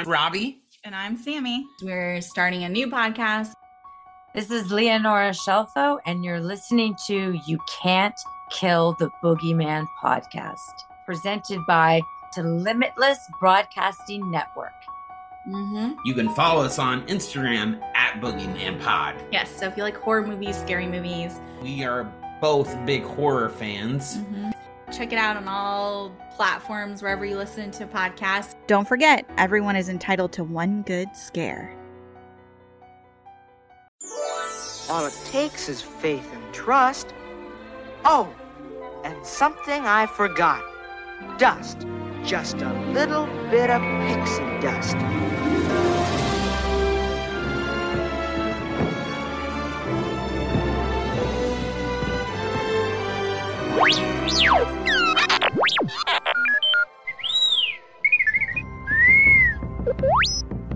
I'm Robbie. And I'm Sammy. We're starting a new podcast. This is Leonora Shelfo, and you're listening to You Can't Kill the Boogeyman podcast, presented by to Limitless Broadcasting Network. Mm-hmm. You can follow us on Instagram at Boogeyman Pod. Yes, so if you like horror movies, scary movies, We are both big horror fans. Mm-hmm. check it out on all platforms wherever you listen to podcasts. Don't forget, everyone is entitled to one good scare. All it takes is faith and trust. Oh, and something I forgot. Dust. Just a little bit of pixie dust.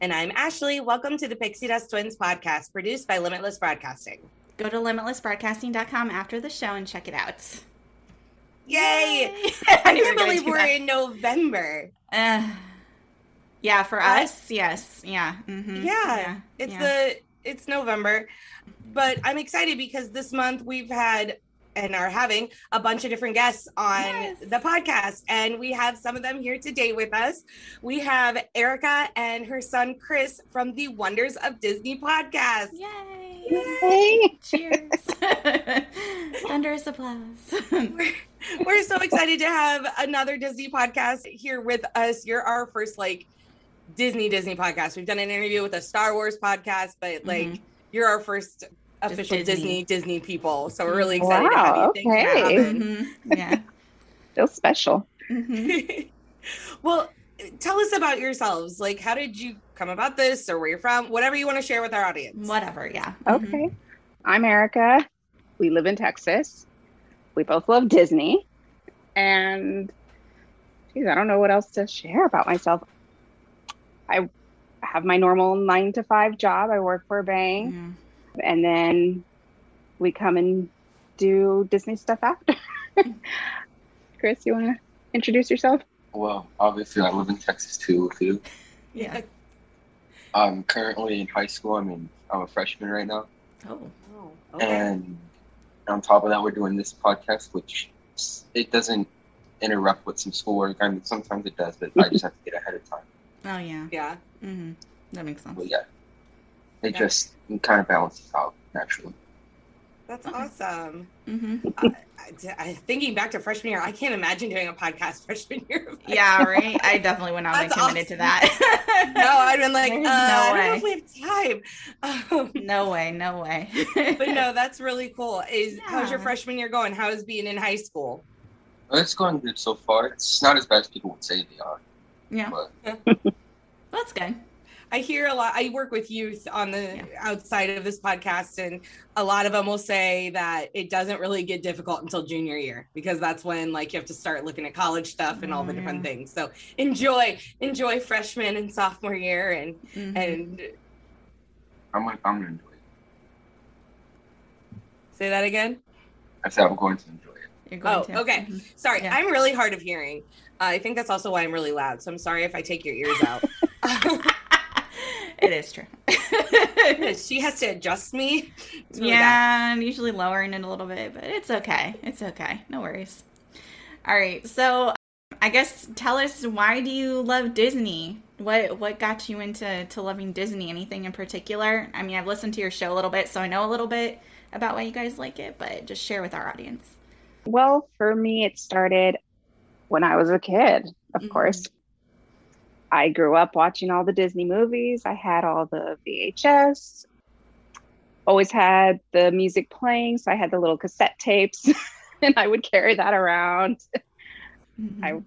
And I'm Ashley. Welcome to the Pixie Dust Twins podcast, produced by Limitless Broadcasting. Go to limitlessbroadcasting.com after the show and check it out. Yay! I I knew we were can't believe we're that. in November. Uh, yeah, for Uh, us, yes. Yeah. mhm, Yeah, it's yeah. the it's November, but I'm excited because this month we've had and are having a bunch of different guests on Yes. the podcast, and we have some of them here today with us. We have Erica and her son Chris from the Wonders of Disney podcast. Yay! Cheers! Thunderous applause. We're we're so excited to have another Disney podcast here with us. You're our first like Disney Disney podcast. We've done an interview with a Star Wars podcast, but like Mhm. you're our first official Disney. Disney. Disney people. So we're really excited to Wow, have you. Thanks for okay. having. Mhm, Yeah. Feels special. Mhm. well, tell us about yourselves. Like, how did you come about this, or where you're from? Whatever you want to share with our audience. Whatever, yeah. Mhm. Okay. I'm Erica. We live in Texas. We both love Disney. And geez, I don't know what else to share about myself. I have my normal nine to five job. I work for a bank. Mhm. And then we come and do Disney stuff after. Chris, you want to introduce yourself? Well, obviously, I live in Texas too with you. Yeah. I'm currently in high school. I mean, I'm a freshman right now. Oh. Oh, okay. And on top of that, we're doing this podcast, which it doesn't interrupt with some schoolwork. I mean, sometimes it does, but I just have to get ahead of time. Oh, yeah. yeah. hmm That makes sense. But yeah, it Yeah. just kind of balances out naturally. That's Okay. awesome. hmm I, I, thinking back to freshman year, I can't imagine doing a podcast freshman year. Yeah, right? I definitely would not have been That's committed to that. no, I'd been like, uh, no I way. don't know if we have time. Um, No way, no way. but no, that's really cool. Is how's your freshman year going? How is being in high school? Well, it's going good so far. It's not as bad as people would say they are. Yeah, But that's good. I hear a lot. I work with youth on the outside of this podcast, and a lot of them will say that it doesn't really get difficult until junior year because that's when like you have to start looking at college stuff and all the different things. So enjoy, enjoy freshman and sophomore year, and Mm-hmm. and I'm gonna, I'm gonna enjoy it. say that again. I said I'm going to enjoy it. You're Oh, to. okay. Sorry, I'm really hard of hearing. Uh, I think that's also why I'm really loud. So I'm sorry if I take your ears out. It is true. she has to adjust me. It's really bad. yeah, I'm usually lowering it a little bit, but it's okay. It's okay. No worries. All right. So, I guess tell us why do you love Disney? What what got you into to loving Disney? Anything in particular? I mean, I've listened to your show a little bit, so I know a little bit about why you guys like it, but just share with our audience. Well, for me, it started when I was a kid, of mm-hmm. course. I grew up watching all the Disney movies. I had all the VHS, always had the music playing. So I had the little cassette tapes and I would carry that around. Mm-hmm. I,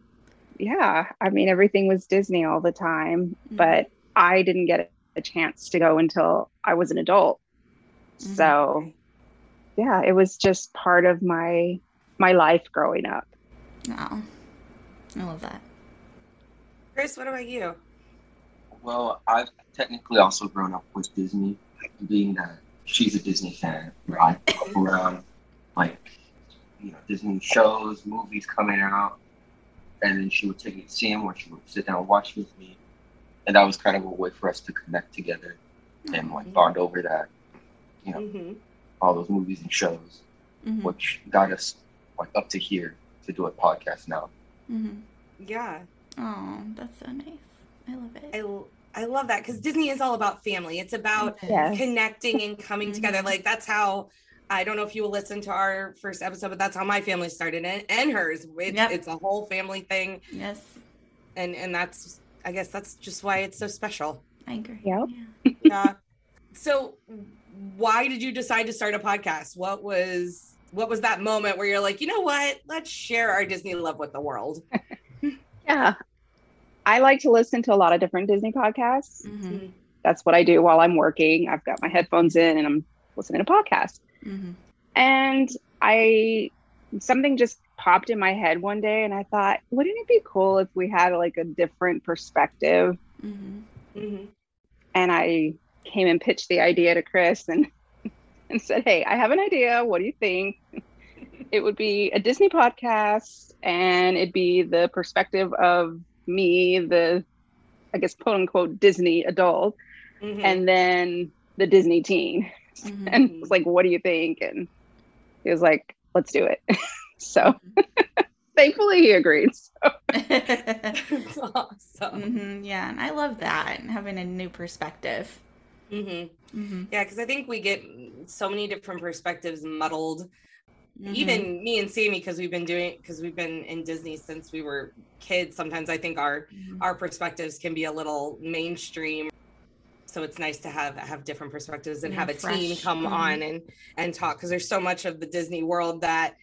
yeah, I mean, everything was Disney all the time, mm-hmm. but I didn't get a chance to go until I was an adult. Mm-hmm. So, yeah, it was just part of my my life growing up. Wow, I love that. Chris, what about you? Well, I've technically also grown up with Disney, being that she's a Disney fan. I up around like you know Disney shows, movies coming out, and then she would take me to see them, or she would sit down and watch with me, and that was kind of a way for us to connect together and like bond over that, you know, Mhm. all those movies and shows, Mhm. which got us like up to here to do a podcast now. Mm-hmm. Yeah. Oh, that's so nice. I love it. I, I love that because Disney is all about family. It's about Yes. connecting and coming mm-hmm. together. Like that's how I don't know if you will listen to our first episode, but that's how my family started and, and hers. It's, Yep. it's a whole family thing. Yes, And and that's I guess that's just why it's so special. I agree. Yep. Yeah. so why did you decide to start a podcast? What was what was that moment where you're like, you know what? Let's share our Disney love with the world. Yeah. I like to listen to a lot of different Disney podcasts. Mm-hmm. That's what I do while I'm working. I've got my headphones in and I'm listening to podcasts. Mm-hmm. And I something just popped in my head one day and I thought, wouldn't it be cool if we had like a different perspective? Mm-hmm. Mm-hmm. And I came and pitched the idea to Chris and and said, Hey, I have an idea. What do you think? It would be a Disney podcast and it'd be the perspective of me, the I guess quote unquote Disney adult, Mhm. and then the Disney teen. Mm-hmm. And it was like, what do you think? And he was like, let's do it. so thankfully he agreed. So That's awesome. hmm Yeah, and I love that having a new perspective. Mm-hmm. Mm-hmm. Yeah, because I think we get so many different perspectives muddled. Mhm. Even me and Sammy, because we've been doing, because we've been in Disney since we were kids. Sometimes I think our Mm-hmm. our perspectives can be a little mainstream. So it's nice to have have different perspectives and Yeah, have a team fresh. come Mhm. on and and talk because there's so much of the Disney world that.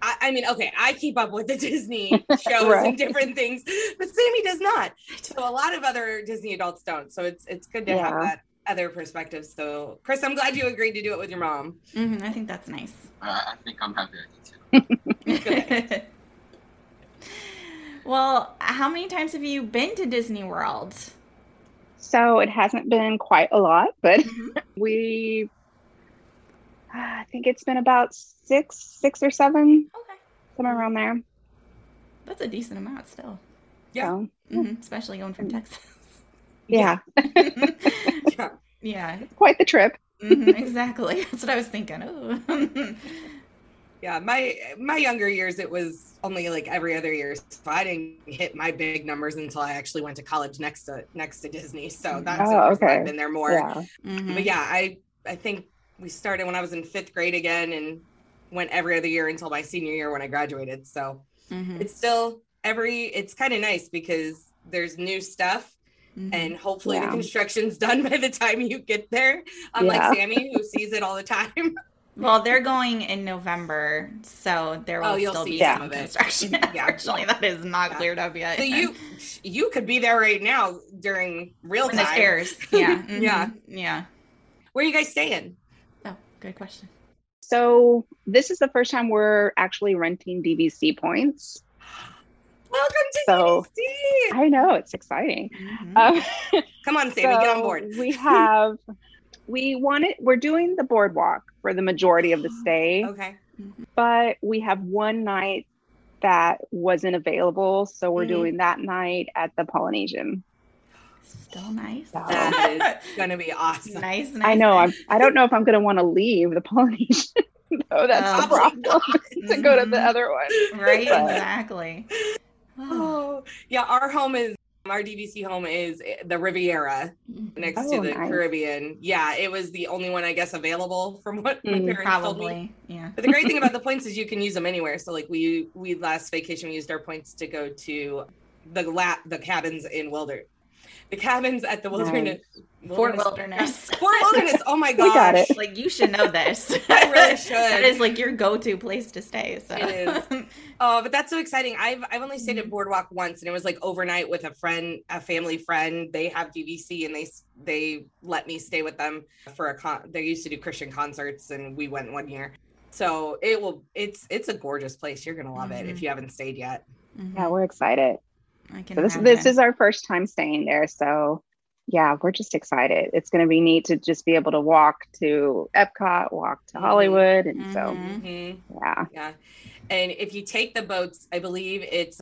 I, I mean, okay, I keep up with the Disney shows Right. and different things, but Sammy does not. So a lot of other Disney adults don't. So it's it's good to have that other perspectives. So Chris, I'm glad you agreed to do it with your mom. Mhm, I think that's nice. Uh, I think I'm happy I did too. well, how many times have you been to Disney World? so it hasn't been quite a lot, but Mhm. we I think it's been about six, six or seven, Okay, somewhere around there. that's a decent amount still, Yeah. So, Mhm, especially going from Texas. Yeah, Yeah. yeah, quite the trip. mhm, exactly. That's what I was thinking. Oh. Yeah, my my younger years, it was only like every other year. So I didn't hit my big numbers until I actually went to college next to next to Disney. So that's Oh, okay. I've been there more. Yeah. Mhm. But yeah, I I think we started when I was in fifth grade again, and went every other year until my senior year when I graduated. So Mhm. it's still every. It's kind of nice because there's new stuff. Mhm. And hopefully the construction's done by the time you get there. Unlike Yeah. Sammy, who sees it all the time. Well, they're going in November, so there will Oh, still be some some of construction. Yeah. Unfortunately, that is not cleared up yet. So you you could be there right now during real when time. this airs. Yeah. mhm, Yeah. Yeah. Where are you guys staying? Oh, good question. So this is the first time we're actually renting DVC points. Welcome to So- DVC. I know it's exciting. Mhm. Um, Come on, Sammy, get on board. we have we wanted we're doing the boardwalk for the majority of the stay, Okay. but we have one night that wasn't available, so we're Mhm. doing that night at the Polynesian. Still nice. That is gonna be awesome. nice, nice. I know nice. I'm I don't know if I'm gonna want to leave the Polynesian though. That's the Oh. Probably problem to go to the other one. Right, But- exactly. Oh, yeah. Our home is our DVC home is the Riviera next Oh, to the nice. Caribbean. Yeah, it was the only one I guess available from what my Mm, parents told me. Probably. Yeah. But the great thing about the points is you can use them anywhere. So like we we last vacation we used our points to go to the la- the cabins in Wilder. The cabins at the wilderness. Fort Wilderness. Fort Wilderness. Oh my We gosh. got it. Like you should know this. I really should. that is like your go-to place to stay. So It is. Oh, but that's so exciting. I've I've only stayed Mm-hmm. at Boardwalk once and it was like overnight with a friend, a family friend. They have DVC and they they let me stay with them for a con they used to do Christian concerts and we went one year. So it will it's it's a gorgeous place. You're gonna love it if Mhm. you haven't stayed yet. Mhm. Yeah, we're excited. I can So this this imagine. is our first time staying there, so yeah, we're just excited. It's going to be neat to just be able to walk to Epcot, walk to Mhm. Hollywood, and so Mhm. Mhm. yeah, Yeah. And if you take the boats, I believe it's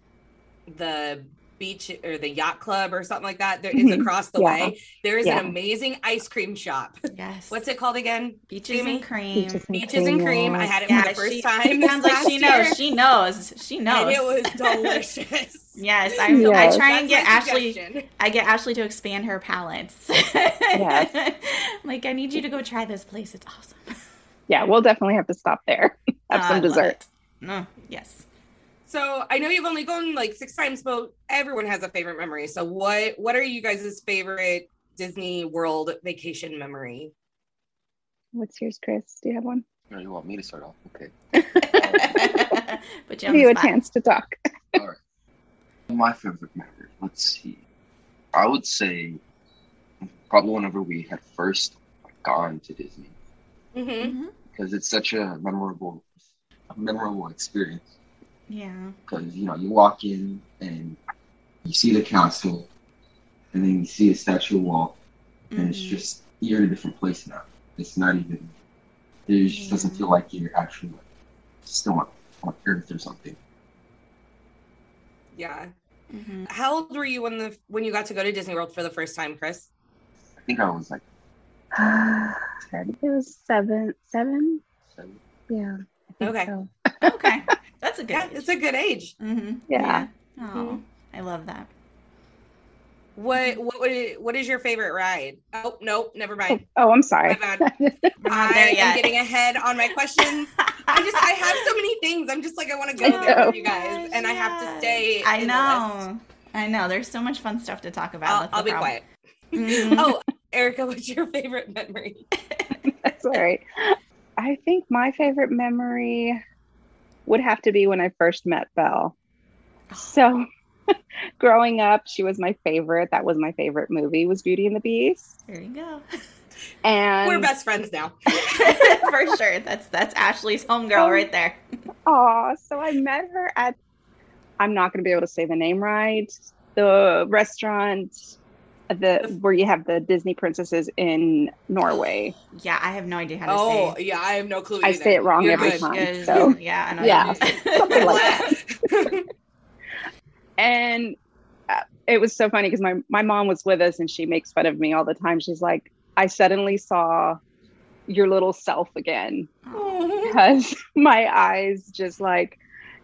the beach or the yacht club or something like that. There is Mhm. across the Yeah. way. There is Yeah. an amazing ice cream shop. yes. What's it called again? Beaches Jamie? and cream. Beaches and Beaches and cream. I had it Yeah, for the first she, time. she sounds like she knows. year, She knows. She knows. And it was delicious. Yes, I, Yes. I try and get Ashley. I get Ashley to expand her palettes. Yes. like I need you to go try this place. It's awesome. yeah, we'll definitely have to stop there, have ah, I some dessert. it. No, yes. So I know you've only gone like six times, but everyone has a favorite memory. So what what are you guys' favorite Disney World vacation memory? What's yours, Chris? Do you have one? No, you want me to start off? Okay. but Give you a chance to talk. All right. My favorite memory. Let's see. I would say probably whenever we had first gone to Disney Mm-hmm. because it's such a memorable, a memorable experience. Yeah. Because you know you walk in and you see the castle, and then you see a statue wall, and it's Mhm. just you're in a different place now. It's not even. It just doesn't feel like you're actually like, still on, on Earth or something. Yeah. Mhm. How old were you when the when you got to go to Disney World for the first time, Chris? I think I was like it was seven, seven. seven. Yeah. I think Okay. so. Okay, that's a good. Yeah, it's a good age. mm-hmm. Yeah. Oh, I love that. What what would what is your favorite ride? Oh nope, never Oh, mind. oh, I'm sorry. My bad. I am getting ahead on my questions. I just I have so many things. I'm just like I want to go there with you guys, and I have to stay. I in the list. know. I know. There's so much fun stuff to talk about. I'll, That's the I'll be problem. quiet. Mhm. Oh, Erica, what's your favorite memory? That's all right. I think my favorite memory would have to be when I first met Belle. So growing up, she was my favorite. That was my favorite movie was Beauty and the Beast. There you go. And We're best friends now. For sure. That's that's Ashley's homegirl Oh. right there. Aw, so I met her at I'm not gonna be able to say the name right. The restaurant the where you have the Disney princesses in Norway. Yeah, I have no idea how to Oh, say. Oh, yeah, I have no clue. I say it wrong You're every good. time. Good. So yeah, I know. yeah, something like that. And uh, it was so funny because my my mom was with us and she makes fun of me all the time. She's like, I suddenly saw your little self again because my eyes just like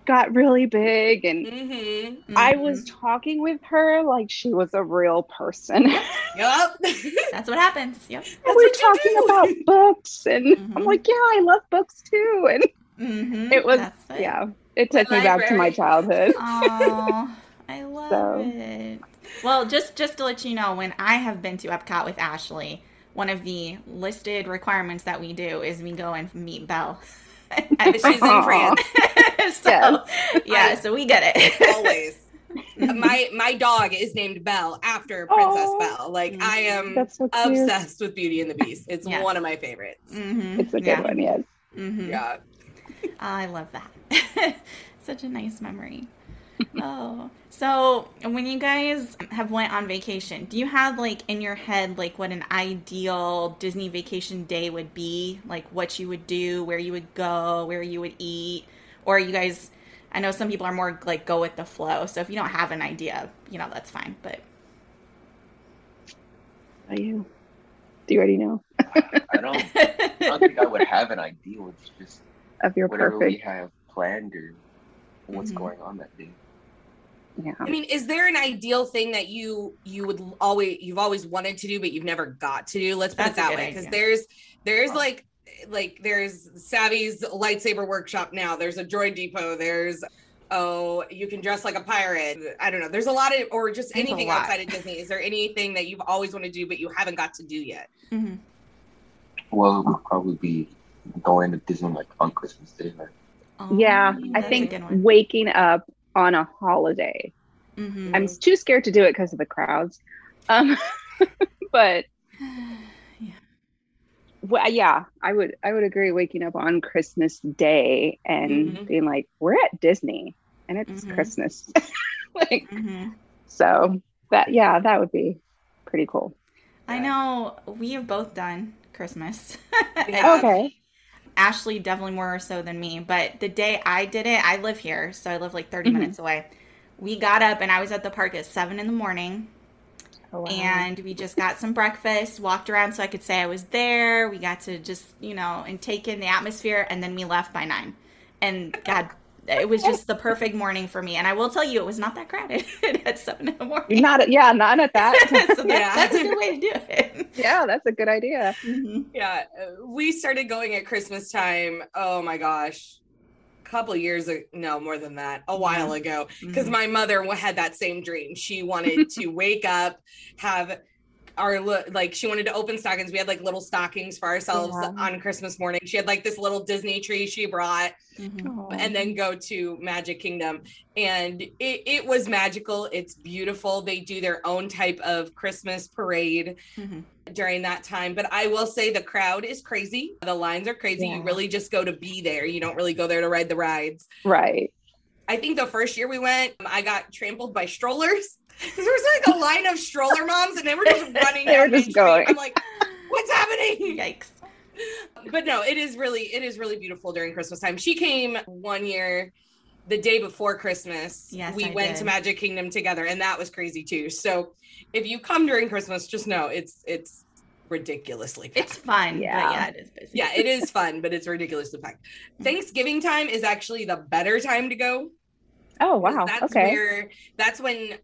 got really big and Mhm. I Mhm. was talking with her like she was a real person. and Yup. That's what happens. Yep. we're talking about books and I'm Mhm. like, yeah, I love books too. And Mm-hmm. it was yeah, it took me back to my library. childhood. I love So- it. Well, just just to let you know, when I have been to Epcot with Ashley, one of the listed requirements that we do is we go and meet Belle. And she's in France. so yeah, so we get it. always. my my dog is named Belle after Princess Oh. Belle. Like I am so obsessed with Beauty and the Beast. It's Yes. one of my favorites. Mhm. It's a good Yeah. one, yes. Mhm. Yeah. Oh, I love that. Such a nice memory. Oh, so when you guys have went on vacation, do you have like in your head like what an ideal Disney vacation day would be? Like what you would do, where you would go, where you would eat, or you guys? I know some people are more like go with the flow. So if you don't have an idea, you know that's fine. But Are you? Do you already know I don't. I don't think I would have an ideal. It's just of your whatever we have planned or what's Mhm. going on that day. Yeah. I mean, is there an ideal thing that you you would always you've always wanted to do but you've never got to do? Let's put That's it that way because idea. there's there's like like there's Savi's lightsaber workshop now. There's a droid depot. There's oh you can dress like a pirate. I don't know. There's a lot of or just There's anything outside of Disney. Is there anything that you've always wanted to do but you haven't got to do yet? mm-hmm. Well, it would probably be going to Disney like on Christmas Day. Like, Oh, Yeah, I think waking up on a holiday. Mhm. I'm too scared to do it because of the crowds. Um, but yeah. well, yeah, I would I would agree. Waking up on Christmas Day and Mhm. being like, we're at Disney and it's Mhm. Christmas. like Mhm. so that yeah, that would be pretty cool. I know we have both done Christmas. Okay. Ashley definitely more so than me, but the day I did it, I live here, so I live like 30 Mhm. minutes away. We got up and I was at the park at 7 in the morning Oh, wow. and we just got some breakfast, walked around so I could say I was there. We got to just, you know, and take in the atmosphere and then we left by 9. And God, it was just the perfect morning for me. And I will tell you, it was not that crowded at 7 in the morning. not not not at that. so that's, Yeah. that's a good way to do it. yeah, that's a good idea. Mhm. Yeah, uh, we started going at Christmas time. Oh my gosh, a couple years ago, no more than that, a while ago. Because Mhm. my mother had that same dream. She wanted to wake up, have our li- like she wanted to open stockings. We had like little stockings for ourselves Yeah. on Christmas morning. She had like this little Disney tree she brought, Mhm. and then go to Magic Kingdom. And it, it was magical. It's beautiful. They do their own type of Christmas parade Mhm. during that time. But I will say the crowd is crazy. The lines are crazy. You really just go to be there. You don't really go there to ride the rides. Right. I think the first year we went, I got trampled by strollers. 'Cause There was like a line of stroller moms and they were just running They were down Main just Street. going. I'm like, what's happening? Yikes. but no, it is really it is really beautiful during Christmas time. She came one year the day before Christmas. Yes, we I went did. to Magic Kingdom together and that was crazy too. So if you come during Christmas, just know it's it's ridiculously packed. It's fun. Yeah. But yeah, it is busy. yeah, it is fun, but it's ridiculously packed. Mm-hmm. Thanksgiving time is actually the better time to go. Oh wow. That's okay. where that's when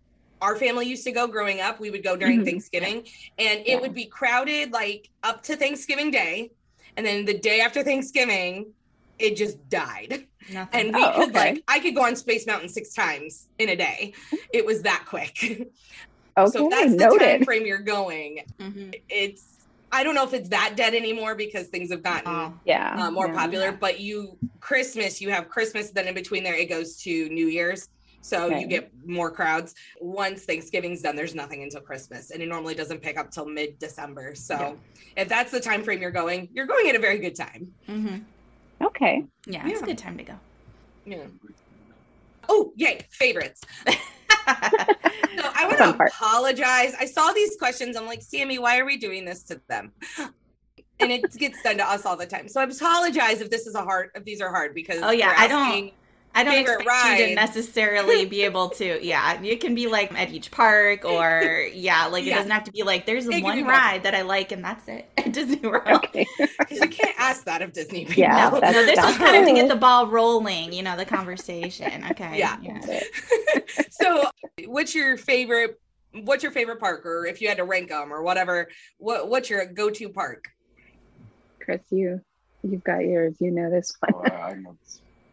our family used to go growing up. We would go during Mhm. Thanksgiving and it Yeah. would be crowded like up to Thanksgiving Day. And then the day after Thanksgiving, it just died. Nothing. And we Oh, could okay. like I could go on Space Mountain six times in a day. It was that quick. okay. so that's the time frame you're going. Mhm. It's I don't know if it's that dead anymore because things have gotten Oh, Yeah. uh, more yeah. popular. But you Christmas, you have Christmas, then in between there it goes to New Year's. So you get more crowds. Once Thanksgiving's done, there's nothing until Christmas, and it normally doesn't pick up till mid December. So Yeah. if that's the time frame you're going, you're going at a very good time. mhm. Okay. Yeah, it's a good time to go. Yeah. Oh, yay! Favorites. So I want to apologize. I saw these questions. I'm like, Sammy, why are we doing this to them? And it gets done to us all the time. So I apologize if this is a hard, if these are hard because Oh, yeah, we're I don't- asking- I don't Favorite expect you to necessarily be able to. Yeah, it can be like at each park, or yeah, like it doesn't have to be like there's It one be ride that I like and that's it at Disney World. Okay. 'cause you can't ask that of Disney. people. Yeah, no, no, this was kind of to get the ball rolling, you know, the conversation. Okay. Yeah. so what's your favorite? What's your favorite park, or if you had to rank them, or whatever? What What's your go-to park? Chris, you you've got yours. You know this one.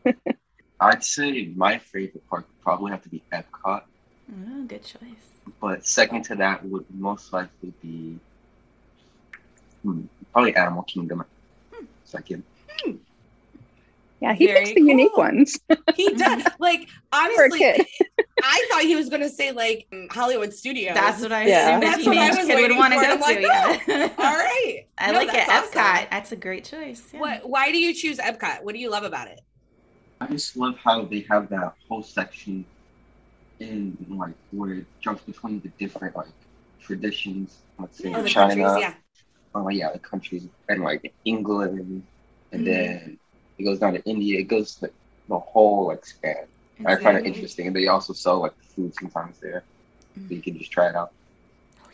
Oh, I I know this. I'd say my favorite park would probably have to be Epcot, Oh, good choice. but second to that would most likely be Hmm, probably Animal Kingdom. Second. Yeah, he Very picks the unique ones. He does. Like honestly, kid. I thought he was gonna say like Hollywood Studios. That's what I Yeah. assumed a That's what I was kid would waiting want to for, go to. like, yeah. All right. I No, like it. that's Epcot. awesome. That's a great choice. yeah. What? Why do you choose Epcot? What do you love about it? I just love how they have that whole section in like where it jumps between the different like traditions. Let's say Oh, China, yeah. oh yeah, the countries and like England, and Mhm. then it goes down to India. It goes like the whole like span. I find it interesting, and they also sell like food sometimes there, so you can just try it out.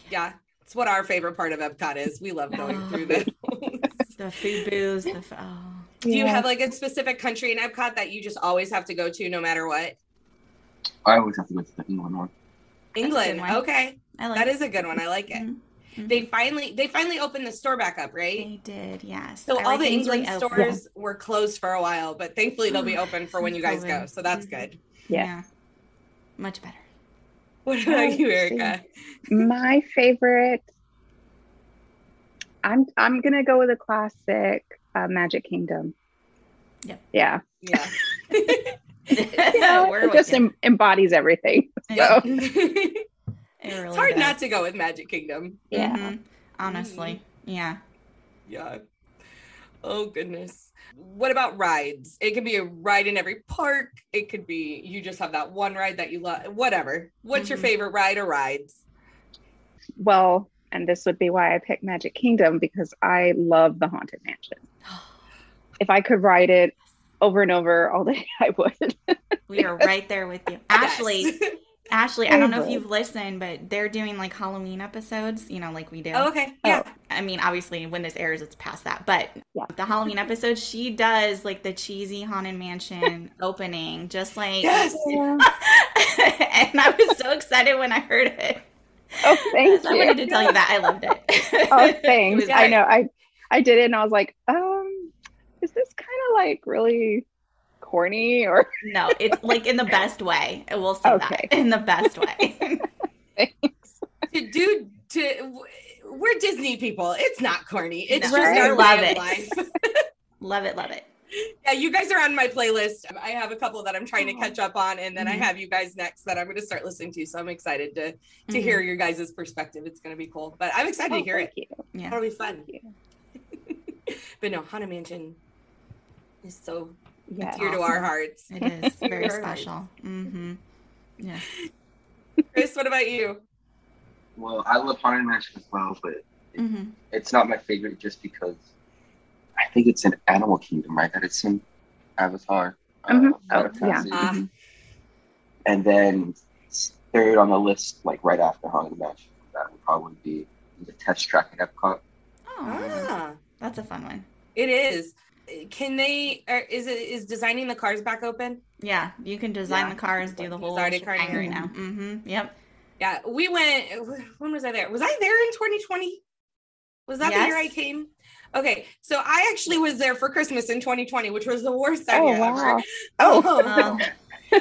Yeah, it's what our favorite part of Epcot is. We love going Oh. through this. The food booths. The f- oh. Do you have like a specific country in Epcot that you just always have to go to no matter what? I always have to go to the England one. England. one. Okay. I like That it. is a good one. I like it. Mhm. Mhm. They finally they finally opened the store back up, right? They did, yes. So all the England reopened. stores were closed for a while, but thankfully they'll be open for when you guys go. So that's Mhm. good. Yeah. Much better. What about you, Erica? My favorite. I'm I'm gonna go with a classic, uh, Magic Kingdom. Yep. Yeah. Yeah. Yeah. We're it just em- embodies everything. So it's It really hard does. not to go with Magic Kingdom. yeah. Mhm. Honestly. Yeah. Yeah. Oh goodness. What about rides? It could be a ride in every park. It could be you just have that one ride that you love. Whatever. What's your Mhm. favorite ride or rides? Well, and this would be why I picked Magic Kingdom because I love the Haunted Mansion. If I could ride it over and over all day, I would. We are right there with you. Ashley, Yes. Ashley, I don't know if you've listened, but they're doing like Halloween episodes, you know, like we do. oh, okay. Oh. Yeah. I mean, obviously, when this airs, it's past that. But Yeah. the Halloween episode, she does like the cheesy Haunted Mansion opening, just like. Yes. and I was so excited when I heard it. Oh, thank I wanted to tell you that I loved it. Oh, thanks. was I know. I I did it, and I was like, um, is this kind of like really corny or? No, it's like in the best way. We'll say Okay. that in the best way. Thanks. to do to we're Disney people. It's not corny. It's No, just Right. our love it. life. love it, love it. yeah, you guys are on my playlist. I have a couple that I'm trying to catch up on, and then I Mhm. have you guys next that I'm going to start listening to. So I'm excited to to Mhm. hear your guys' perspective. It's going to be cool. But I'm excited Oh, to hear it. thank it. you. Yeah. That'll be fun. Thank but no, Haunted Mansion is so Yes. dear to our hearts. It is very to our hearts. special. Mm-hmm. Yes. Chris, what about you? Well, I love Haunted Mansion as well, but Mm-hmm. it's not my favorite just because I think it's an Animal Kingdom, right? That it's in Avatar. uh, Mhm. Flight Oh, yeah. Passage. Ah. And then third on the list, like right after Haunted Mansion, that would probably be the test track at Epcot. Oh, Ah, that's a fun one. it is. Can they? Or is it is designing the cars back open? Yeah, you can design Yeah. the cars, do the It's whole already shebang right now. Mm-hmm. Yep. Yeah, we went. When was I there? Was I there in 2020? Was that the year I came? Okay, so I actually was there for Christmas in 2020, which was the worst Oh idea wow. ever. Oh. Um,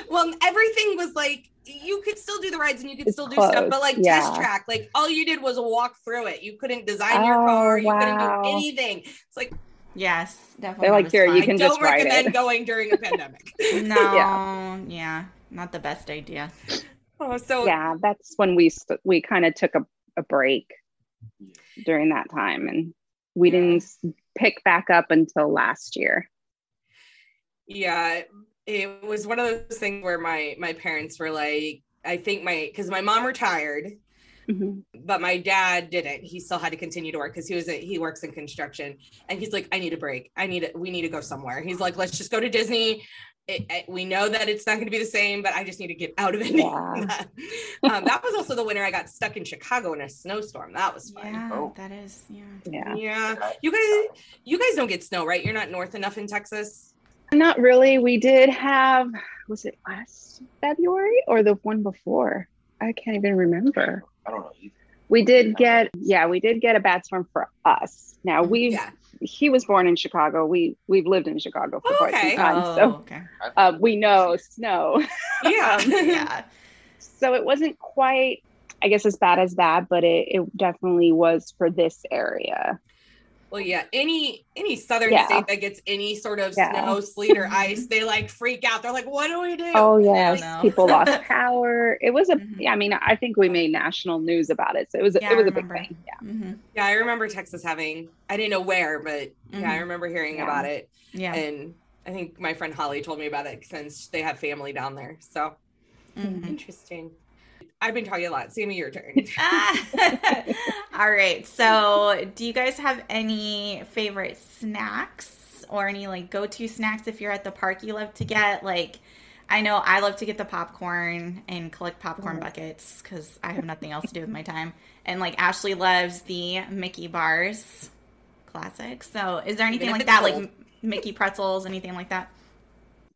well, everything was like you could still do the rides and you could It's still do stuff, but like yeah. test track, like all you did was walk through it. You couldn't design your Oh, car, you couldn't do anything. It's like yes, definitely. They're like, not as "Here, you fun. I can don't recommend it." going during a pandemic. No, Yeah. yeah. not the best idea. oh, so Yeah, that's when we st- we kind of took a, a break during that time, and we didn't pick back up until last year. yeah it was one of those things where my my parents were like i think my because my mom retired Mhm. but my dad didn't. He still had to continue to work because he was a, he works in construction. And he's like i need a break. I need it. We need to go somewhere. He's like let's just go to disney it, it- we know that it's not going to be the same but i just need to get out of it Yeah. um, that was also the winter i got stuck in chicago in a snowstorm that was fun Yeah, Oh. that is. Yeah. Yeah, yeah you guys you guys don't get snow right you're not north enough in texas not really. We did have was it last February or the one before? I can't even remember. I don't know either. We did get yeah, we did get a bad storm for us. Now we yeah he was born in Chicago. We we've lived in Chicago for quite Okay. some time, Oh, so okay. uh, we know snow. yeah Um, yeah. so it wasn't quite, I guess, as bad as that, but it, it definitely was for this area. Well, yeah, any any southern Yeah. state that gets any sort of Yeah. snow, sleet, or ice, they like freak out. They're like, "What do we do?" Oh yeah people lost power. It was a. Mhm. I mean, I think we made national news about it, so it was. Yeah, it was a big thing. Yeah. hmm Yeah, I remember Texas having. I didn't know where, but yeah, I Mhm. remember hearing Yeah. about it, Yeah. and I think my friend Holly told me about it since they have family down there. So Mhm. interesting. I've been talking a lot. Sammy, your turn. Ah. All right. So, do you guys have any favorite snacks or any like go-to snacks if you're at the park you love to get? Like, I know I love to get the popcorn and collect popcorn buckets because I have nothing else to do with my time. And like Ashley loves the Mickey bars, classic. So, is there anything like that, cold. like Mickey pretzels, anything like that?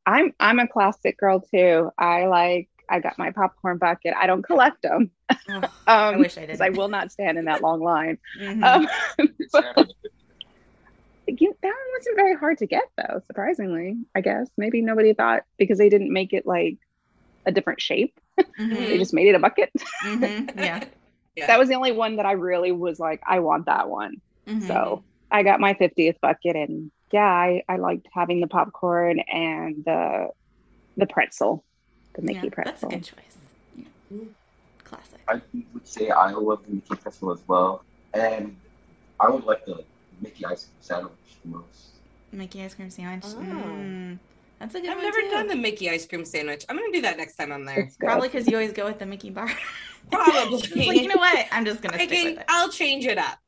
I'm I'm a classic girl too. I like. I got my popcorn bucket. I don't collect them. Ugh, Um, I wish I 'cause did. I will not stand in that long line. Mhm. Um, but you, that one wasn't very hard to get though. Surprisingly, I guess maybe nobody thought because they didn't make it like a different shape. They Mhm. just made it a bucket. Mhm. Yeah. Yeah. That was the only one that I really was like, I want that one. Mhm. So I got my 50th bucket and yeah, I, I liked having the popcorn and the the pretzel, the Mickey yeah, pretzel. That's a good choice. Yeah. Classic. I would say I love the Mickey pretzel as well, and I would like the Mickey ice cream sandwich the most. Mickey ice cream sandwich. Oh. Mm, that's a good I've one never too. done the Mickey ice cream sandwich. I'm gonna do that next time I'm there. Probably because you always go with the Mickey bar. Probably. Like, you know what? I'm just gonna I stick can, I'll change it up.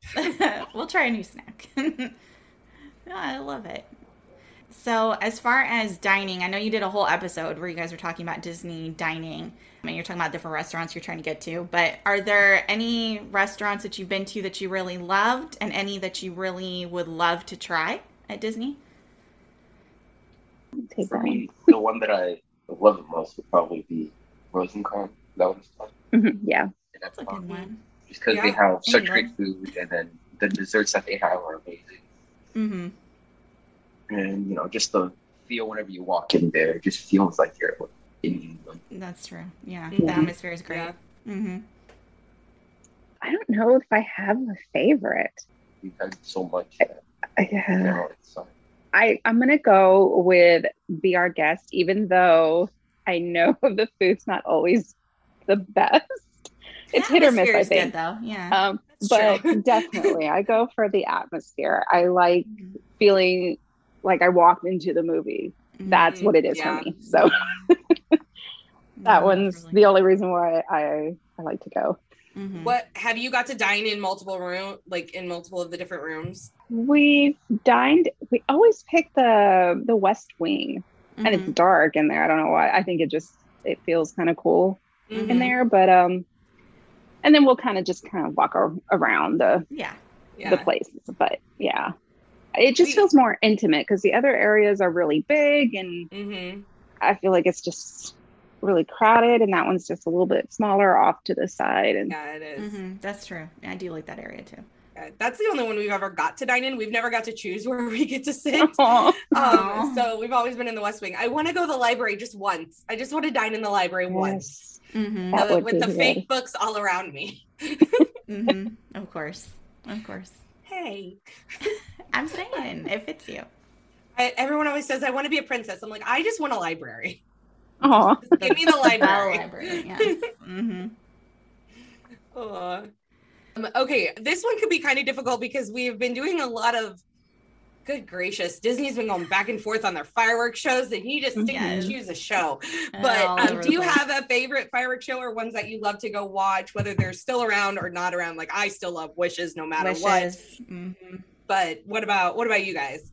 we'll try a new snack. yeah, I love it. So, as far as dining, I know you did a whole episode where you guys were talking about Disney dining. I mean, you're talking about different restaurants you're trying to get to, but are there any restaurants that you've been to that you really loved and any that you really would love to try at Disney? Take For me, the one that I love the most would probably be Rose & Crown. That one's fun. one. Mhm, yeah. That's a good one. Just because they have such England. great food, and then the desserts that they have are amazing. Mm-hmm. And you know, just the feel whenever you walk in there, it just feels like you're in England. That's true. Yeah, Mhm. the atmosphere is great. Yeah. Mm-hmm. I don't know if I have a favorite. We've had so much. That, you Yeah. know, it's, uh, I, I'm gonna go with be our guest, even though I know the food's not always the best. It's hit or miss, I think. good though. Yeah. Um, but definitely, I go for the atmosphere. I like feeling like I walked into the movie. That's what it is Yeah. for me. So that one's Really. the only reason why I I like to go. Mhm. What have you got to dine in multiple room, like in multiple of the different rooms? We've dined. We always pick the the West Wing, and it's Mhm. dark in there. I don't know why. I think it just it feels kind of cool Mhm. in there. But um, and then we'll kind of just kind of walk ar- around the Yeah. Yeah. the places. But yeah, it just We- feels more intimate because the other areas are really big, and Mm-hmm. I feel like it's just really crowded, and that one's just a little bit smaller off to the side. And Yeah, it is. Mhm. That's true. I do like that area too. Yeah, That's the only one we've ever got to dine in. We've never got to choose where we get to sit. Aw. Aw. Um, so we've always been in the West Wing. I want to go to the library just once. I just want to dine in the library once Mm-hmm. Uh, with the good. fake books all around me. Mm-hmm. Of course. Of course. I'm saying it fits you. I, everyone always says I want to be a princess. I'm like, I just want a library. Aw. Give me the library. library. Yes. Mm-hmm. Um, okay, this one could be kind of difficult because we've been doing a lot of. Good gracious, Disney's been going back and forth on their fireworks shows, and you just stick Yes. choose a show. But um, do you place. have a favorite fireworks show or ones that you love to go watch, whether they're still around or not around? Like I still love Wishes, no matter what. Mm-hmm. But what about what about you guys?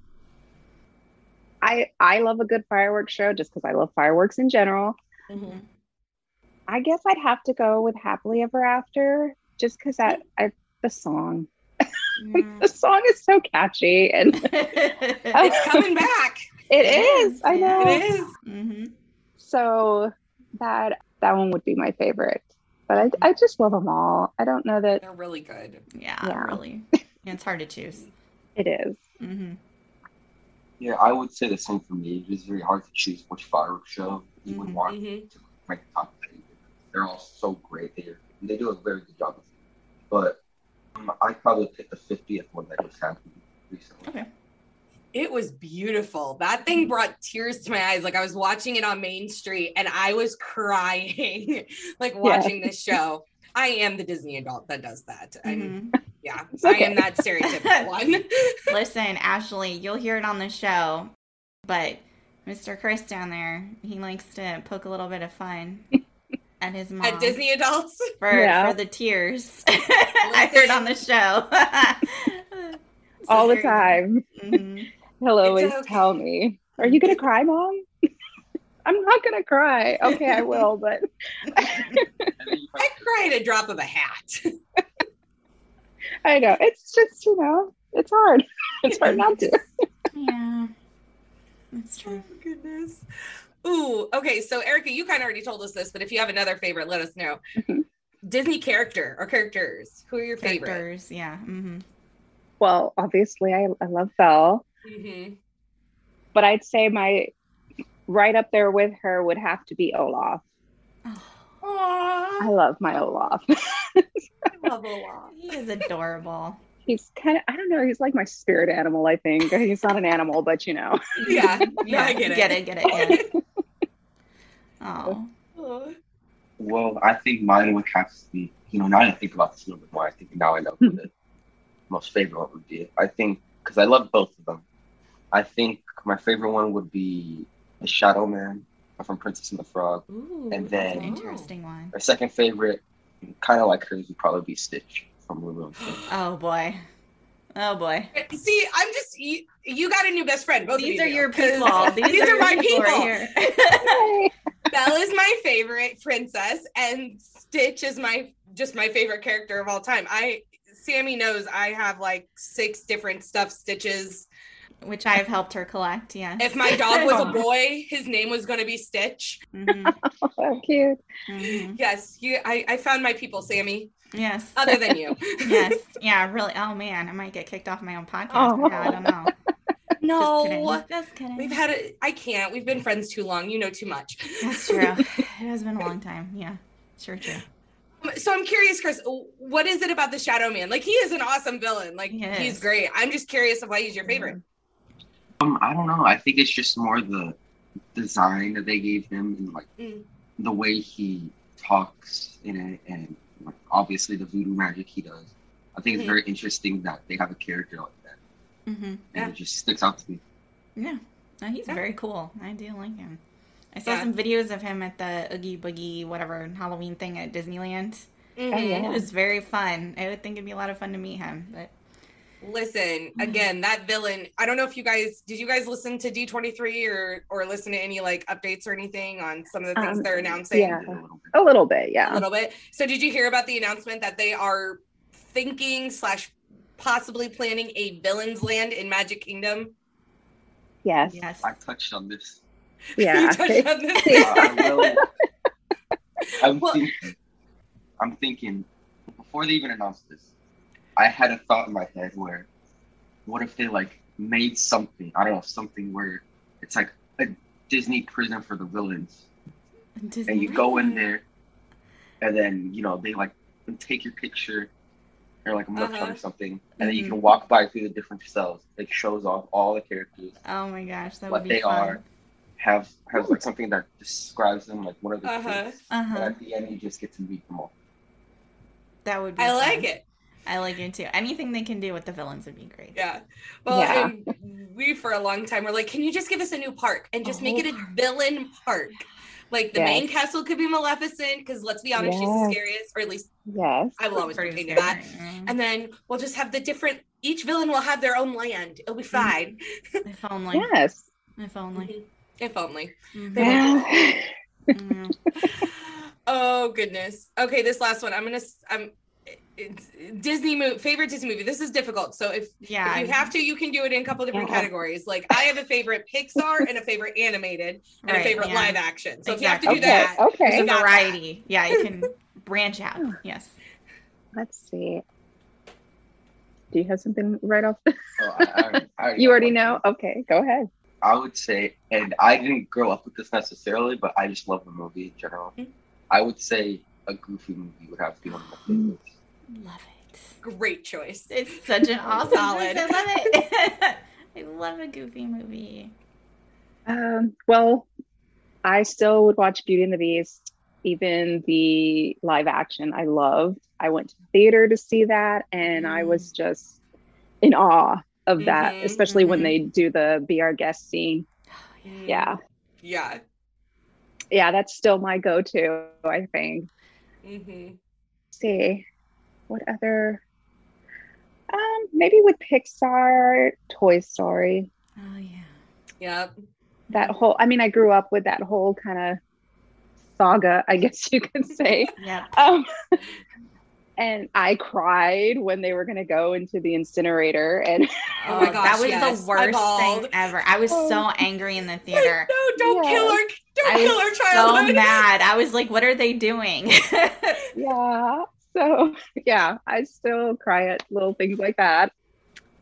I I love a good fireworks show just because I love fireworks in general. Mm-hmm. I guess I'd have to go with Happily Ever After just because that I the song the song is so catchy and It's coming back. it It is. is, I know. It is. mm-hmm. So that that one would be my favorite. But I I just love them all. I don't know that They're really good. Yeah, Yeah. really. It's hard to choose. it is. Mm-hmm. Yeah, I would say the same for me. It's very hard to choose which fireworks show you would Mhm. want Mhm. to rank top three. They're all so great. They they do a very good job of it. But um, I'd probably picked the 50th one that just happened recently. Okay. It was beautiful. That thing brought tears to my eyes. Like I was watching it on Main Street and I was crying, like watching this show. I am the Disney adult that does that. And Mhm. yeah, It's I am that stereotypical one. Listen, Ashley, you'll hear it on the show, but Mr. Chris down there, he likes to poke a little bit of fun at his mom At Disney adults. for Yeah. for the tears. I heard on the show All the time. Mhm. He'll always okay. tell me, Are you gonna cry, mom? I'm not gonna cry. Okay, I will, but I cry at a drop of a hat. I know. It's just, you know, it's hard. It's hard not to. Yeah, that's true. Oh, goodness. Ooh, okay. So Erica, you kind of already told us this, but if you have another favorite, let us know. Disney character or characters. Who are your favorite? Characters, yeah. hmm Well, obviously I, I love Belle, Mhm. but I'd say my right up there with her would have to be Olaf. I love my Olaf. I love Olaf. He is adorable. he's kind of I don't know, he's like my spirit animal, I think. He's not an animal, but you know. Yeah, yeah, Yeah, I get it. Get it, get it, yeah. Oh, Well, I think mine would have to be, you know, now that I think about this a little bit more, I think now I know who hmm. the most favorite one would be. I think, because I love both of them, I think my favorite one would be the Shadow Man from Princess and the Frog. Ooh, And an then- interesting one. My second favorite, kind of like hers, would probably be Stitch from Lilo and Stitch. Oh boy. Oh boy. See, I'm just you, you got a new best friend. Both These of are you, your 'cause people. These, These, are, are, my people, people. right Belle is my favorite princess, and Stitch is my just my favorite character of all time. I Sammy knows I have like six different stuffed stitches. Which I've helped her collect, yeah. If my dog was a boy, his name was going to be Stitch. Mhm, Oh, cute. mhm. Yes, you. I, I found my people, Sammy. Yes. Other than you. yes. Yeah, really. Oh man, I might get kicked off my own podcast. Oh. now, I don't know. Just kidding. No, Just kidding. we've had a. I can't. We've been friends too long. You know too much. That's true. it has been a long time. Yeah. Sure true. So I'm curious, Chris. What is it about the Shadow Man? Like he is an awesome villain. Like He he's great. I'm just curious of why he's your favorite. Um, I don't know. I think it's just more the design that they gave him and like Mm. the way he talks in it, and like, obviously the voodoo magic he does. I think it's Mhm. very interesting that they have a character like that, Mm-hmm. and Yeah. it just sticks out to me. Yeah. No, he's Yeah. very cool. I do like him. I saw Yeah. some videos of him at the Oogie Boogie whatever Halloween thing at Disneyland. Mhm. Oh, yeah. It was very fun. I would think it'd be a lot of fun to meet him. But Listen Mm. again, that villain. I don't know if you guys did. You guys listen to D23 or or listen to any like updates or anything on some of the things Um, they're announcing? yeah. A little bit. yeah a little bit. So did you hear about the announcement that they are thinking slash possibly planning a villains land in Magic Kingdom? Yes. yes. I touched on this. Yeah. You touched on this? Uh, I will- I'm Well- thinking. I'm thinking before they even announced this. I had a thought in my head where, what if they like made something? I don't know something where it's like a Disney prison for the villains, and you go in there, and then you know they like take your picture or like a mugshot Uh-huh. or something, and then you can walk by through the different cells. It shows off all the characters, Oh my gosh, that what would be great. What they fun. are, have has like something that describes them, like one of the Uh-huh. traits. Uh And huh. at the end, you just get to meet them all. That would be. I like it. I like it too. Anything they can do with the villains would be great. Yeah. Well, Yeah. and we for a long time were like, can you just give us a new park and just A make it a park. villain park? Like the Yes. main castle could be Maleficent because let's be honest, she's the scariest, or at least Yes. I will always Pretty pertain to that. scary. And then we'll just have the different. Each villain will have their own land. It'll be mm-hmm. fine. If only. Yes. If only. Mm-hmm. If only. Mhm. Yeah. Mm-hmm. Oh goodness. Okay, this last one. I'm gonna. s- I'm. It's Disney movie favorite Disney movie. This is difficult. So if Yeah. if you have to, you can do it in a couple different Yeah. categories. Like I have a favorite Pixar and a favorite animated and a favorite yeah. live action. So Exactly. if you have to do Okay. that, There's Okay. a got that. variety. Yeah, you can branch out. Yes. Let's see. Do you have something right off? The- So I, I, I you already know? Okay, go ahead. I would say, and I didn't grow up with this necessarily, but I just love the movie in general. Mhm. I would say a Goofy movie would have to be one of my favorites. Love it. Great choice. It's such an awesome Solid. choice. I love it. I love a goofy movie. Um, well, I still would watch Beauty and the Beast, even the live action. I loved. I went to the theater to see that, and I was just in awe of that, Mhm, especially when mhm. they do the "Be Our Guest" scene. Yeah, Yeah. yeah, that's still my go-to. I think. hmm see what other um maybe with pixar toy story Oh yeah. Yep. that whole i mean i grew up with that whole kind of saga i guess you could say Yep. um and i cried when they were going to go into the incinerator and Oh my that was yes. the I worst thing bawled. ever. I was so angry in the theater. No, don't Yeah. kill her. Don't I kill her was childhood. so mad. I was like, what are they doing? yeah so yeah i still cry at little things like that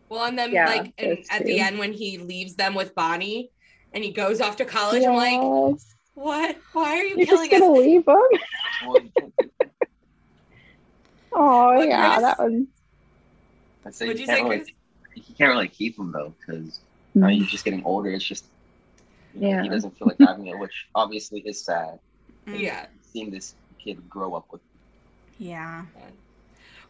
Well, and then Yeah, like and those at the end when he leaves them with Bonnie and he goes off to college, I'm like, what? Why are you you're just killing gonna us? leave them Well, you can't- oh What, yeah Chris? that one. I say What'd you you can't say, really, Chris? you can't really keep him though, because now mm. you're just getting older. It's just you know, Yeah. he doesn't feel like having it, which obviously is sad. Yeah. Seeing this kid grow up with. Yeah.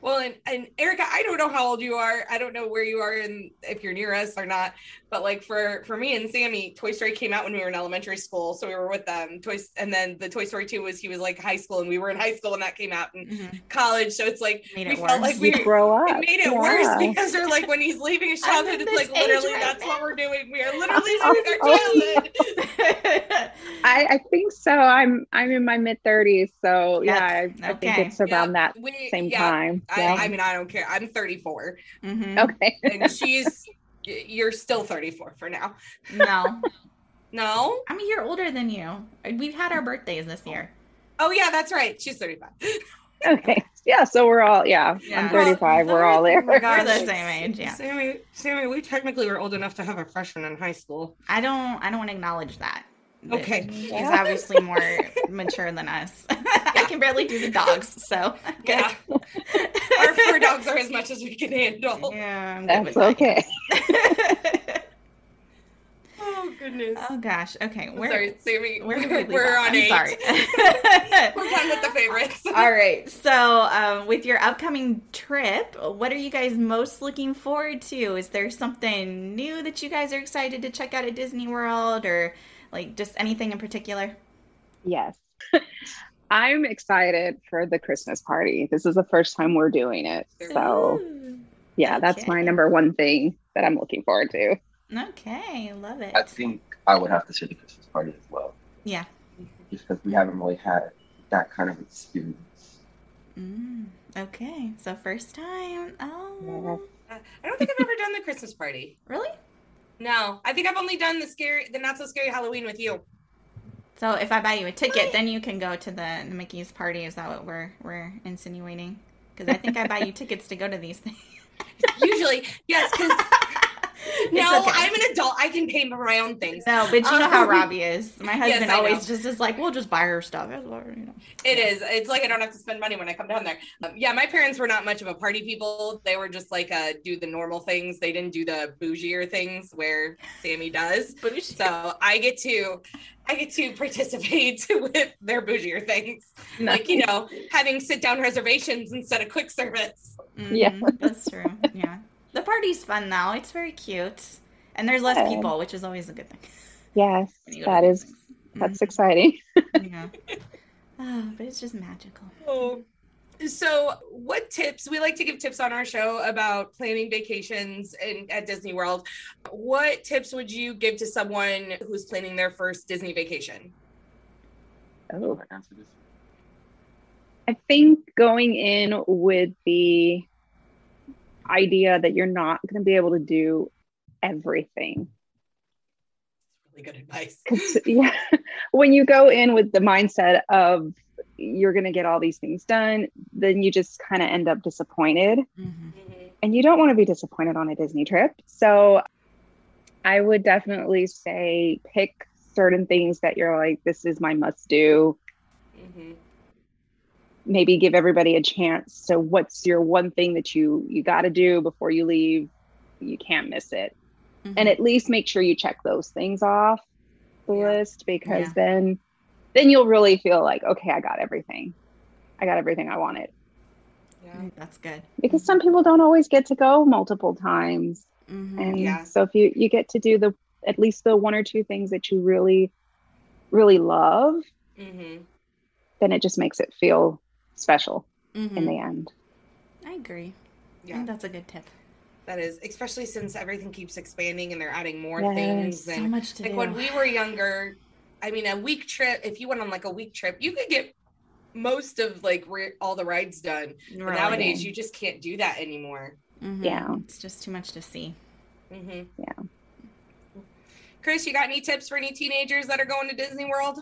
Well, and, and Erica, I don't know how old you are. I don't know where you are and if you're near us or not. But like for for me and Sammy, Toy Story came out when we were in elementary school, so we were with them. Toy and then the Toy Story two was he was like high school and we were in high school when that came out and Mhm. college. So it's like Made we it felt worse. like we you grow up it made it worse because they're like when he's leaving his childhood, it's like literally right that's what we're doing. We are literally leaving our oh. childhood. I, I think so. I'm I'm in my mid thirties, so Yep. yeah, I, I think it's around Yeah, that we- same yeah, time. I, Yeah. I mean, I don't care. I'm 34 Mhm. okay. and she's you're still 34 for now. No. No? I'm a year older than you. We've had our birthdays this year. Oh yeah, that's right. She's 35. okay. Yeah. So we're all yeah. Yeah. I'm 35. We're all there. Oh We're the same age, yeah. Sammy, Sammy, we technically were old enough to have a freshman in high school. I don't I don't want to acknowledge that. But Okay. He's Yeah. obviously more mature than us. I can barely do the dogs, so Yeah. Our fur dogs are as much as we can handle. Yeah, I'm That's with that, okay. Oh goodness. oh gosh. Okay. Where, sorry, Sammy. where We're, did we leave we're off? on I'm eight. sorry. we're done with the favorites. All right. So, um, with your upcoming trip, what are you guys most looking forward to? Is there something new that you guys are excited to check out at Disney World, or like just anything in particular? Yes. I'm excited for the Christmas party. This is the first time we're doing it. So Ooh. yeah, that's my number one thing that I'm looking forward to. Okay, love it. I think I would have to say the Christmas party as well, Yeah. just because we haven't really had that kind of experience. Mm, okay. So first time. Oh, I don't think I've ever done the Christmas party. really? No, I think I've only done the scary, the not so scary Halloween with you. So if I buy you a ticket, then you can go to the Mickey's party. Is that what we're we're insinuating? Because I think I buy you tickets to go to these things. Usually, yes, because no, okay. I'm an adult. I can pay for my own things. No, but you know how Um, Robbie is. My husband I always just is like, "We'll just buy her stuff." That's what, you know. It is. It's like I don't have to spend money when I come down there. Um, yeah, my parents were not much of a party people. They were just like uh do the normal things. They didn't do the bougier things where Sammy does. So I get to I get to participate with their bougier things. Like, you know, having sit down reservations instead of quick service. Yeah. Mhm, that's true. Yeah, the party's fun though. It's very cute, and there's less Yeah. people, which is always a good thing. Yes, when you go to that these is things. that's exciting. Mhm, yeah. Oh, but it's just magical. Oh. So, what tips we like to give tips on our show about planning vacations in, at Disney World? What tips would you give to someone who's planning their first Disney vacation? Oh. I answer this? I think going in with the idea that you're not going to be able to do everything. Really good advice. yeah, when you go in with the mindset of you're going to get all these things done, then you just kind of end up disappointed. Mhm. And you don't want to be disappointed on a Disney trip. So I would definitely say pick certain things that you're like, this is my must do. Mhm. Maybe give everybody a chance. So what's your one thing that you you got to do before you leave? You can't miss it. Mhm. And at least make sure you check those things off the Yeah. list because Yeah. then then you'll really feel like, okay, I got everything. I got everything I wanted. Yeah. Mm, That's good. Because some people don't always get to go multiple times. Mhm. And Yeah. so if you you get to do the at least the one or two things that you really really love, hmm then it just makes it feel special in Mhm. the end. I agree. I Yeah, think that's a good tip. that is especially since everything keeps expanding and they're adding more Yes. things. So much to like do. when we were younger, I mean, a week trip. If you went on like a week trip, you could get most of like ri- all the rides done. But nowadays, you just can't do that anymore. Mhm. Yeah. It's just too much to see. hmm Yeah. Chris, you got any tips for any teenagers that are going to Disney World?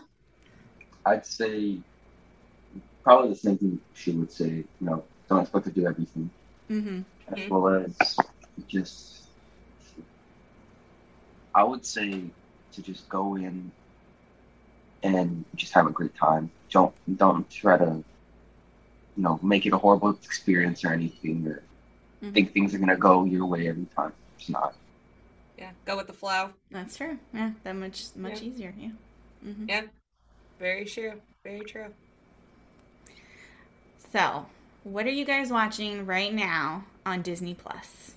I'd say probably the same thing she would say. You know, don't expect to do everything, Mm-hmm. as Mhm. well as just. I would say to just go in and just have a great time. Don't don't try to, you know, make it a horrible experience or anything, or Mhm. think things are gonna go your way every time. It's not. Yeah, go with the flow. That's true. Yeah, that much much Yeah. easier. Yeah. hmm Yeah, very true. Very true. So, what are you guys watching right now on Disney Plus?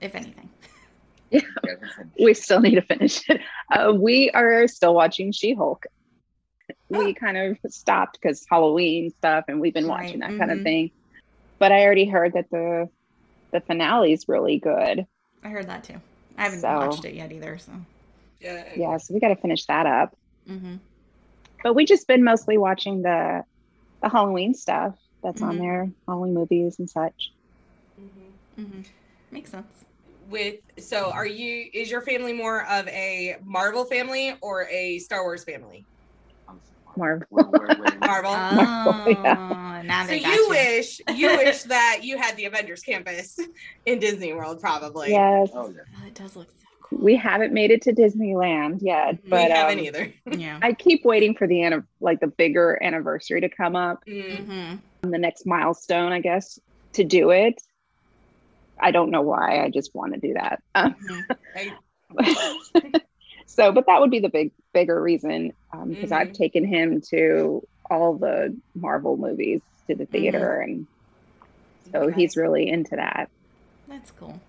If anything. Everything. We still need to finish it. Uh, we are still watching She Hulk. We kind of stopped because Halloween stuff, and we've been watching Right, that kind of mhm. thing. But I already heard that the the finale is really good. I heard that too. I haven't So- watched it yet either. So. Yeah. Yeah, so we got to finish that up. hmm But we just been mostly watching the the Halloween stuff that's on Mhm. there, Halloween movies and such. Mhm. hmm Makes sense. With so, are you? Is your family more of a Marvel family or a Star Wars family? Marvel. Marvel. Oh, yeah. now so they you, wish you wish that you had the Avengers campus in Disney World, probably. yes, oh yeah. Oh, it does look so cool. We haven't made it to Disneyland yet, we but haven't um, either. Yeah. I keep waiting for the anni- like the bigger anniversary to come up, Mm. hmm the next milestone, I guess, to do it. I don't know why. I just want to do that. Um, so, but that would be the big, bigger reason because I've Mhm. taken him to all the Marvel movies to the theater, and so Okay. he's really into that. That's cool.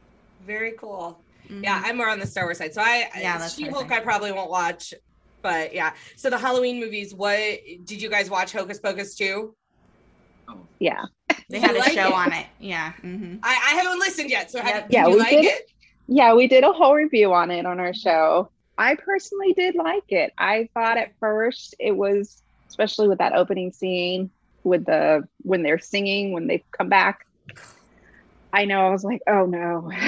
very cool. Mhm. Yeah, I'm more on the Star Wars side. So I, Yeah, I that's She Hulk. I probably won't watch. But yeah, so the Halloween movies. What did you guys watch? Hocus Pocus too. Oh, Yeah, They had a like show it? on it. Yeah. hmm I, I haven't listened yet. So have, Yep. did Yeah, you we like did. it? yeah, we did a whole review on it on our show. I personally did like it. I thought at first it was, especially with that opening scene with the when they're singing when they come back. I know I was like, oh no.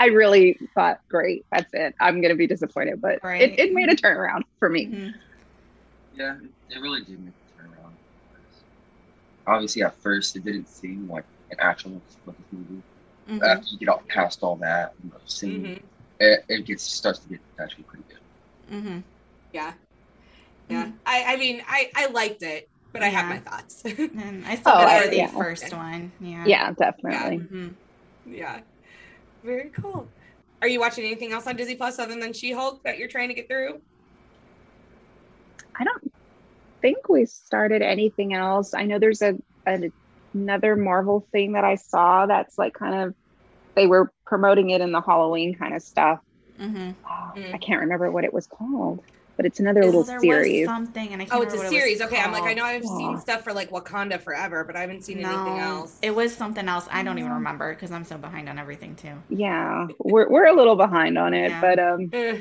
I really thought, great, that's it. I'm gonna be disappointed, but Right. it, it made a turnaround for me. hmm Yeah, it, it really did make a turnaround. Obviously, at first, it didn't seem like an actual Hocus Pocus movie. hmm After you get all past all that, you know, singing, Mhm. it, it gets starts to get actually pretty good. hmm Yeah, yeah. I, I mean, I, I liked it, but I have my thoughts. And I still Oh, prefer the yeah. first one. Yeah. Yeah, definitely. hmm yeah, very cool. Are you watching anything else on Disney Plus other than She Hulk that you're trying to get through? I don't think we started anything else. I know there's a, a another Marvel thing that I saw that's like kind of they were promoting it in the Halloween kind of stuff. hmm Oh, Mm. I can't remember what it was called, but it's another Well, little there was series. something, and I can't Oh, it's a what it was series. Okay, I'm like, I know I've called. seen stuff for like Wakanda forever, but I haven't seen anything else. It was something else. I don't even remember because I'm so behind on everything too. Yeah, we're we're a little behind on it, Yeah. but um, Eh,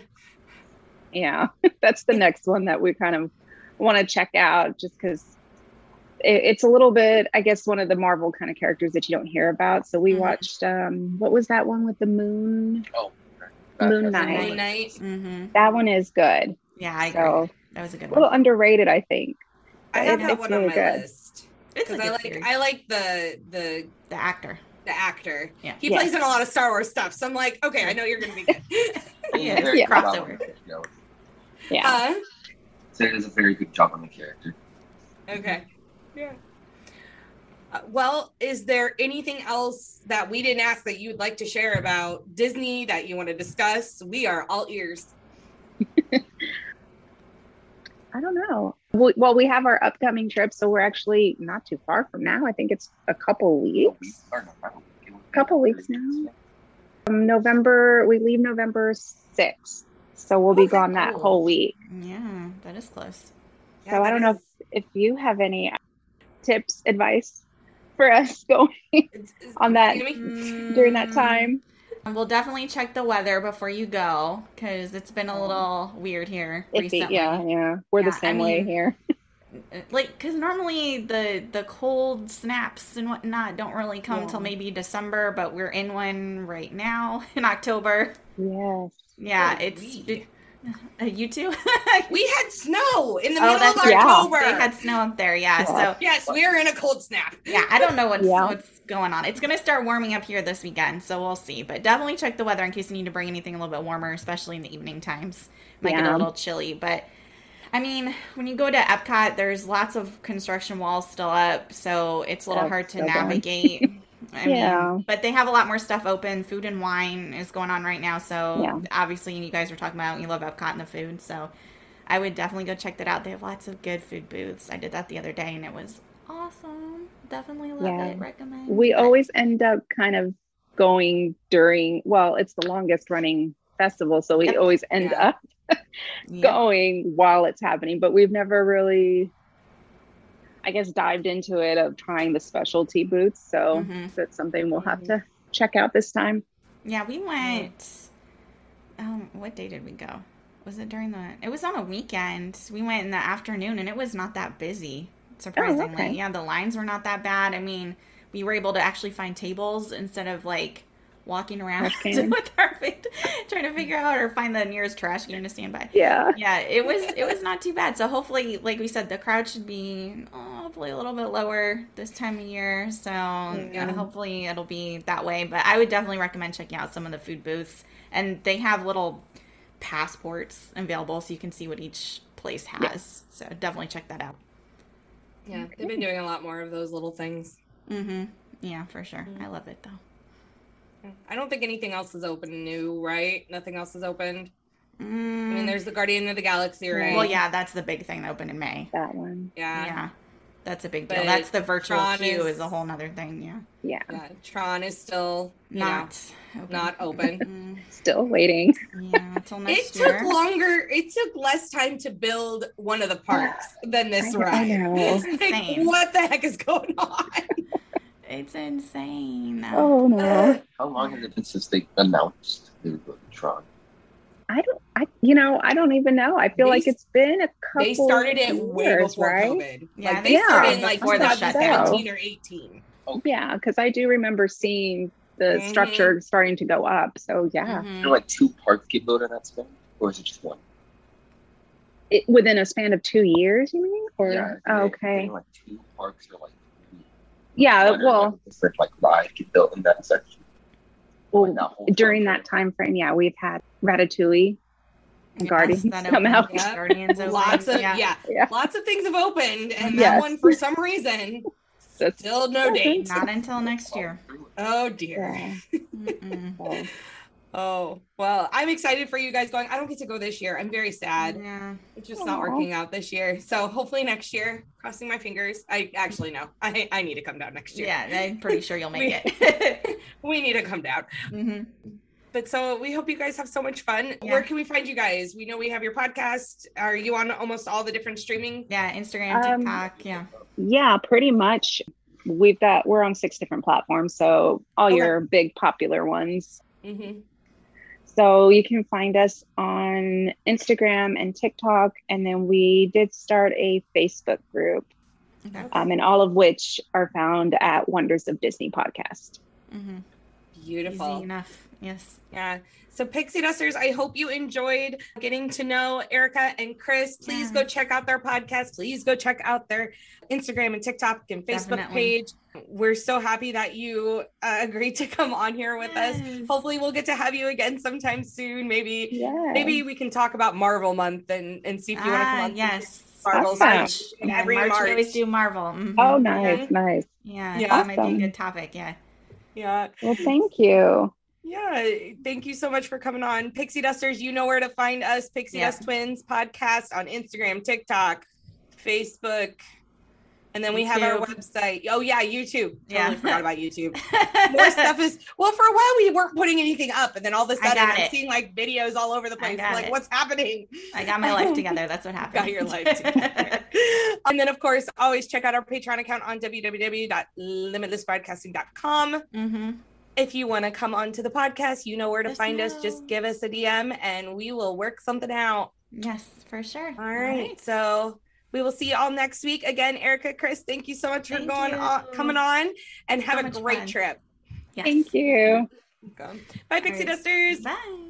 yeah, that's the next one that we kind of want to check out just because it, it's a little bit, I guess, one of the Marvel kind of characters that you don't hear about. So we Mhm. watched um, what was that one with the moon? Oh, Moon that's- Knight. Moon Knight. hmm That one is good. Yeah, I agree. So that was a good one. a little underrated, I think. I It- have that it's one on my good. list It's a because I like series. I like the the the actor. the actor. Yeah. He Yes. plays in a lot of Star Wars stuff, so I'm like, okay, I know you're gonna be good. Yeah, Yeah. good crossover. on the- you know, Yeah. uh, So it does a very good job on the character. okay. Yeah. Uh, well, is there anything else that we didn't ask that you'd like to share about Disney that you want to discuss? We are all ears. I don't know. Well, we have our upcoming trip, so we're actually not too far from now. I think it's a couple weeks. A couple weeks now. Um, November, we leave November 6th. So we'll be gone that whole week. Yeah, that is close. so I don't know if, if you have any tips, advice for us going on that during that time. We'll definitely check the weather before you go because it's been a little weird here Iffy, recently. yeah, yeah. We're Yeah, the same I way mean, here. like because normally the the cold snaps and whatnot don't really come Yeah. till maybe december but we're in one right now in october Yes. yeah it's it, uh, you too We had snow in the oh middle of right. October. they had snow up there yeah, Yeah. so yes, we are in a cold snap. yeah i don't know what's Yeah. what's going on it's gonna start warming up here this weekend so we'll see but definitely check the weather in case you need to bring anything a little bit warmer especially in the evening times might get a little chilly but I mean, when you go to Epcot, there's lots of construction walls still up, so it's a little That's hard to so navigate. I Yeah. mean, but they have a lot more stuff open. Food and wine is going on right now, so Yeah. obviously you guys were talking about you love Epcot and the food, so I would definitely go check that out. They have lots of good food booths. I did that the other day and it was awesome. Definitely love Yeah. it. Recommend. We But- always end up kind of going during, well, it's the longest running festival. So we Yep. always end Yeah. up Yeah. going while it's happening, but we've never really, I guess, dived into it of trying the specialty boots. So Mhm. that's something we'll have to check out this time. Yeah, we went. Um, what day did we go? Was it during the? It was on a weekend. We went in the afternoon, and it was not that busy. Surprisingly, okay. yeah, the lines were not that bad. I mean, we were able to actually find tables instead of like walking around with our feet, trying to figure out or find the nearest trash can to stand by. Yeah. Yeah, it was it was not too bad. So hopefully, like we said, the crowd should be oh, hopefully a little bit lower this time of year. So yeah, hopefully it'll be that way. But I would definitely recommend checking out some of the food booths, and they have little passports available so you can see what each place has. So definitely check that out. Yeah, they've been doing a lot more of those little things. Mm-hmm. Yeah, for sure. I love it though. I don't think anything else is open new, right? Nothing else is opened. I Mm, mean, there's the Guardian of the Galaxy, right? well, yeah, that's the big thing that opened in May. That one. yeah, Yeah, that's a big deal. But That's the virtual Tron queue is- is a whole other thing. Yeah, Yeah. yeah. Tron is still you know, not open. not open. Still waiting. yeah, until It next took longer. It took less time to build one of the parks than this I- I ride. know. It's Like, what the heck is going on? It's insane. Oh no. Uh, How long has it been since they announced they were going Tron? I don't I you know, I don't even know. I feel They like it's been a couple They started it way years, before right? COVID. Yeah, like, they they Yeah, started in like before the shutdown. 2017 or 18. Oh Yeah, because I do remember seeing the Mhm. structure starting to go up. So yeah, Mhm. Is there like two parks get built in that span? Or is it just one? it, within a span of two years, you mean? Or Yeah, oh, okay, Like two parks or like yeah. One or, Well, like, different like rides get built in that section. Well, Like, that during that time frame, yeah, we've had Ratatouille, and Yes, Guardians that come out. Yeah. Guardians. Lots of yeah. Yeah. lots of things have opened, and that one for some reason still no date. Not until next year. Oh dear. yeah. Oh well, I'm excited for you guys going. I don't get to go this year. I'm very sad. Yeah. It's just not working out this year. So hopefully next year. Crossing my fingers. I actually no. I I need to come down next year. Yeah, I'm pretty sure you'll make We- it. we need to come down. hmm But so we hope you guys have so much fun. Yeah. Where can we find you guys? We know we have your podcast. Are you on almost all the different streaming? Yeah, Instagram, Um, TikTok. Yeah. yeah, pretty much. We've got we're on six different platforms, so all Okay. your big popular ones. Mm-hmm. So you can find us on Instagram and TikTok, and then we did start a Facebook group, Okay. um, and all of which are found at Wonders of Disney podcast. Mm-hmm. Beautiful. Easy enough. Yes. Yeah. So Pixie Dusters, I hope you enjoyed getting to know Erica and Chris. Please go check out their podcast. Please go check out their Instagram and TikTok and Facebook Definitely. page. We're so happy that you uh, agreed to come on here with us. Hopefully, we'll get to have you again sometime soon. Maybe, Yeah. maybe we can talk about Marvel Month and and see if you want to come Ah, on. yes. Marvel's Awesome. March. Yeah, every March, March. we always do Marvel. Mhm. Oh, nice, nice. Yeah, Yeah. that might be a good topic. Yeah. Yeah. Well, thank you. Yeah, thank you so much for coming on. Pixie Dusters, you know where to find us. Pixie Yeah. Dust Twins podcast on Instagram, TikTok, Facebook. And then we have our website. Oh yeah, YouTube. Totally Yeah. forgot about YouTube. More stuff is well for a while we weren't putting anything up, and then all of a sudden I'm it. seeing like videos all over the place. like, it. what's happening? I got my life together. That's what happened. Got your life together. and then of course, always check out our Patreon account on www.limitlessbroadcasting.com. mm-hmm. If you want to come onto the podcast, you know where to find us. Just give us a DM and we will work something out. Yes, for sure. All right. So we will see you all next week. Again, Erica, Chris, thank you so much for going on, coming on and have So a great fun. trip. Yes. Thank you. Welcome. Bye, Pixie right. Dusters. Bye.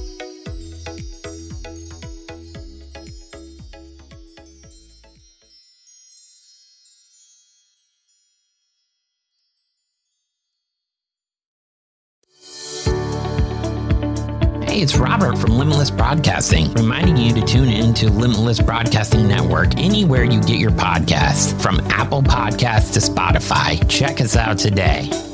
It's Robert from Limitless Broadcasting, reminding you to tune in to Limitless Broadcasting Network anywhere you get your podcasts, from Apple Podcasts to Spotify. Check us out today.